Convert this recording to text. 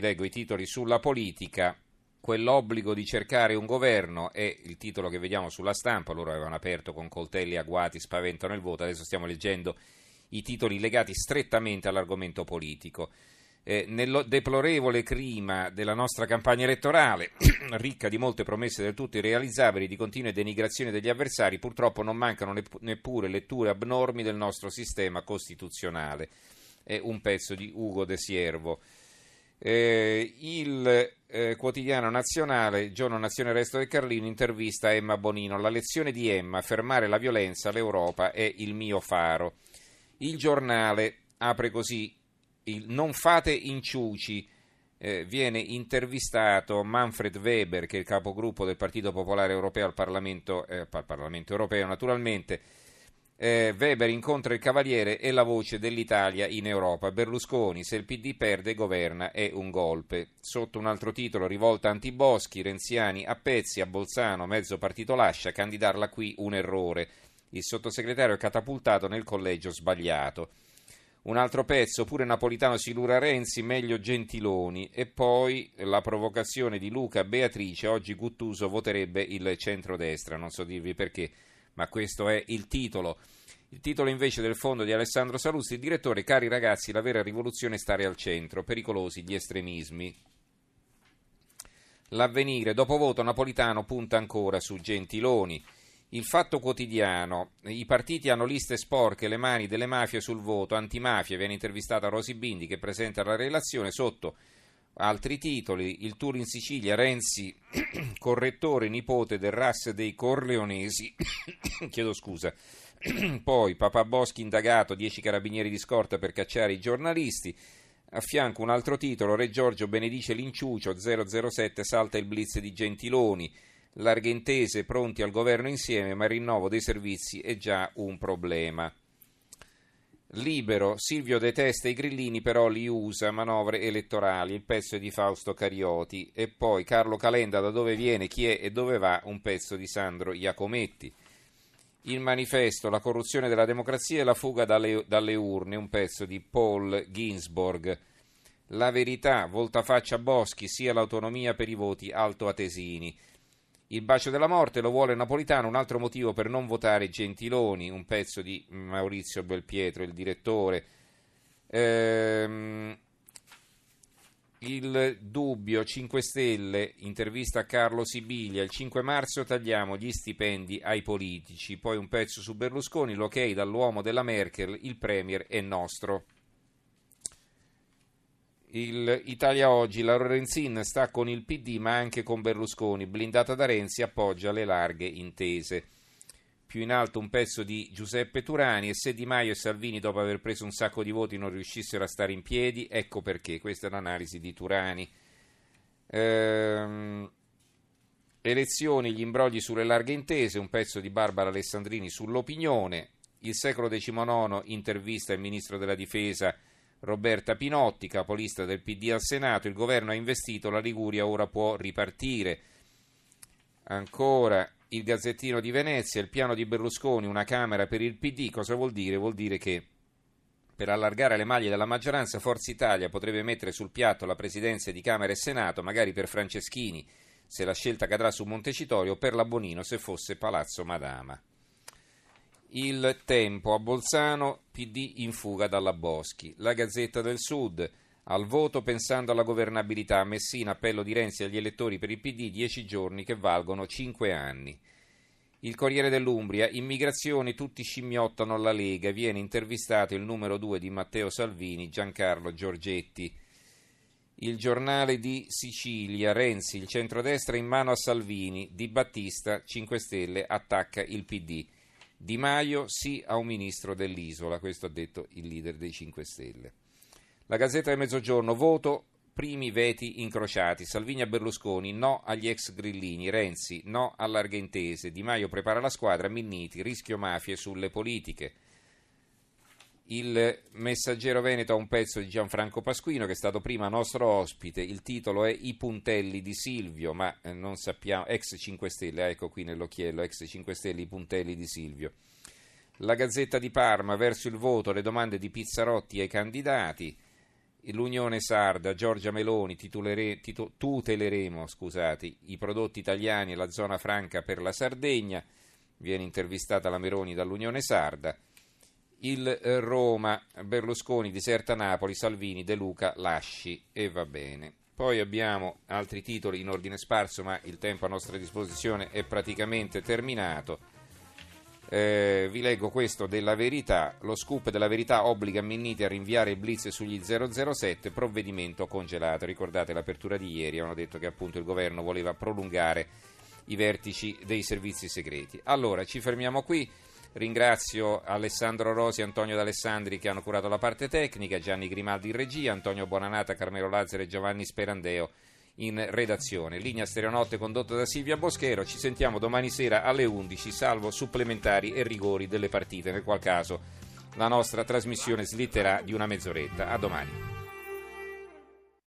leggo i titoli sulla politica, quell'obbligo di cercare un governo è il titolo che vediamo sulla stampa, loro avevano aperto con coltelli agguati, spaventano il voto, adesso stiamo leggendo i titoli legati strettamente all'argomento politico. Eh, nel deplorevole clima della nostra campagna elettorale, ricca di molte promesse del tutto irrealizzabili, di continue denigrazioni degli avversari, purtroppo non mancano neppure letture abnormi del nostro sistema costituzionale. È un pezzo di Ugo De Siervo. Eh, il eh, quotidiano nazionale, giorno Nazione Resto del Carlino, intervista Emma Bonino. La lezione di Emma, fermare la violenza, l'Europa è il mio faro. Il giornale apre così, il, non fate inciuci. Eh, viene intervistato Manfred Weber, che è il capogruppo del Partito Popolare Europeo al Parlamento, eh, al Parlamento Europeo, naturalmente eh, Weber incontra il Cavaliere e la voce dell'Italia in Europa. Berlusconi, se il PD perde, governa, è un golpe. Sotto un altro titolo, rivolta anti-Boschi, Renziani a pezzi, a Bolzano, mezzo partito lascia, candidarla qui un errore. Il sottosegretario è catapultato nel collegio sbagliato. Un altro pezzo, pure Napolitano si lura Renzi, meglio Gentiloni. E poi la provocazione di Luca Beatrice, oggi Guttuso voterebbe il centrodestra, non so dirvi perché ma questo è il titolo. Il titolo invece del fondo di Alessandro Saluzzi, il direttore, cari ragazzi, la vera rivoluzione è stare al centro, pericolosi gli estremismi. L'avvenire, dopo voto Napolitano punta ancora su Gentiloni. Il fatto quotidiano, i partiti hanno liste sporche, le mani delle mafie sul voto, antimafia, viene intervistata Rosi Bindi che presenta la relazione sotto Altri titoli, il tour in Sicilia, Renzi, correttore nipote del RAS dei Corleonesi, chiedo scusa, poi Papà Boschi indagato, 10 carabinieri di scorta per cacciare i giornalisti, a fianco un altro titolo, Re Giorgio benedice l'inciucio, 007 salta il blitz di Gentiloni, Larghentese pronti al governo insieme, ma il rinnovo dei servizi è già un problema. Libero, Silvio detesta i grillini, però li usa, manovre elettorali, il pezzo è di Fausto Carioti e poi Carlo Calenda, da dove viene, chi è e dove va, un pezzo di Sandro Iacometti. Il manifesto, la corruzione della democrazia e la fuga dalle, dalle urne, un pezzo di Paul Ginsborg. La verità, voltafaccia Boschi, sia l'autonomia per i voti altoatesini. Il bacio della morte lo vuole Napolitano, un altro motivo per non votare Gentiloni, un pezzo di Maurizio Belpietro, il direttore. Ehm, il dubbio 5 Stelle, intervista a Carlo Sibiglia, il 5 marzo tagliamo gli stipendi ai politici, poi un pezzo su Berlusconi, l'ok dall'uomo della Merkel, il Premier è nostro il Italia Oggi, la Lorenzin sta con il PD ma anche con Berlusconi, blindata da Renzi appoggia le larghe intese. Più in alto un pezzo di Giuseppe Turani e se Di Maio e Salvini dopo aver preso un sacco di voti non riuscissero a stare in piedi, ecco perché, questa è l'analisi di Turani. Ehm, elezioni, gli imbrogli sulle larghe intese, un pezzo di Barbara Alessandrini sull'opinione, il secolo XIX intervista il ministro della difesa Roberta Pinotti, capolista del PD al Senato, il governo ha investito, la Liguria ora può ripartire. Ancora il Gazzettino di Venezia, il piano di Berlusconi, una Camera per il PD, cosa vuol dire? Vuol dire che per allargare le maglie della maggioranza Forza Italia potrebbe mettere sul piatto la presidenza di Camera e Senato, magari per Franceschini se la scelta cadrà su Montecitorio o per la Bonino se fosse Palazzo Madama. Il Tempo a Bolzano, PD in fuga dalla Boschi. La Gazzetta del Sud, al voto pensando alla governabilità. Messina, appello di Renzi agli elettori per il PD, 10 giorni che valgono 5 anni. Il Corriere dell'Umbria, immigrazioni, tutti scimmiottano la Lega, viene intervistato il numero 2 di Matteo Salvini, Giancarlo Giorgetti. Il giornale di Sicilia, Renzi, il centrodestra in mano a Salvini, Di Battista, 5 Stelle, attacca il PD. Di Maio sì a un ministro dell'isola, questo ha detto il leader dei 5 Stelle. La Gazzetta del Mezzogiorno, voto, primi veti incrociati, Salvini a Berlusconi, no agli ex grillini, Renzi, no a larghe intese, Di Maio prepara la squadra, Minniti, rischio mafie sulle politiche. Il Messaggero Veneto ha un pezzo di Gianfranco Pasquino che è stato prima nostro ospite, il titolo è I puntelli di Silvio, ma eh, non sappiamo, ex 5 Stelle, ecco qui nell'occhiello, ex 5 Stelle, i puntelli di Silvio. La Gazzetta di Parma, verso il voto, le domande di Pizzarotti ai candidati, l'Unione Sarda, Giorgia Meloni, titolere, tito, tuteleremo scusate, i prodotti italiani e la zona franca per la Sardegna, viene intervistata la Meloni dall'Unione Sarda, il eh, Roma, Berlusconi diserta Napoli, Salvini, De Luca, lasci e va bene. Poi abbiamo altri titoli in ordine sparso, ma il tempo a nostra disposizione è praticamente terminato. Eh, vi leggo questo della verità. Lo scoop della verità obbliga Minniti a rinviare il blitz sugli 007, provvedimento congelato. Ricordate l'apertura di ieri, hanno detto che appunto il governo voleva prolungare i vertici dei servizi segreti. Allora, ci fermiamo qui. Ringrazio Alessandro Rosi e Antonio D'Alessandri che hanno curato la parte tecnica, Gianni Grimaldi in regia, Antonio Buonanata, Carmelo Lazzaro e Giovanni Sperandeo in redazione. Linea Stereonotte condotta da Silvia Boschero. Ci sentiamo domani sera alle 11, salvo supplementari e rigori delle partite, nel qual caso la nostra trasmissione slitterà di una mezz'oretta. A domani.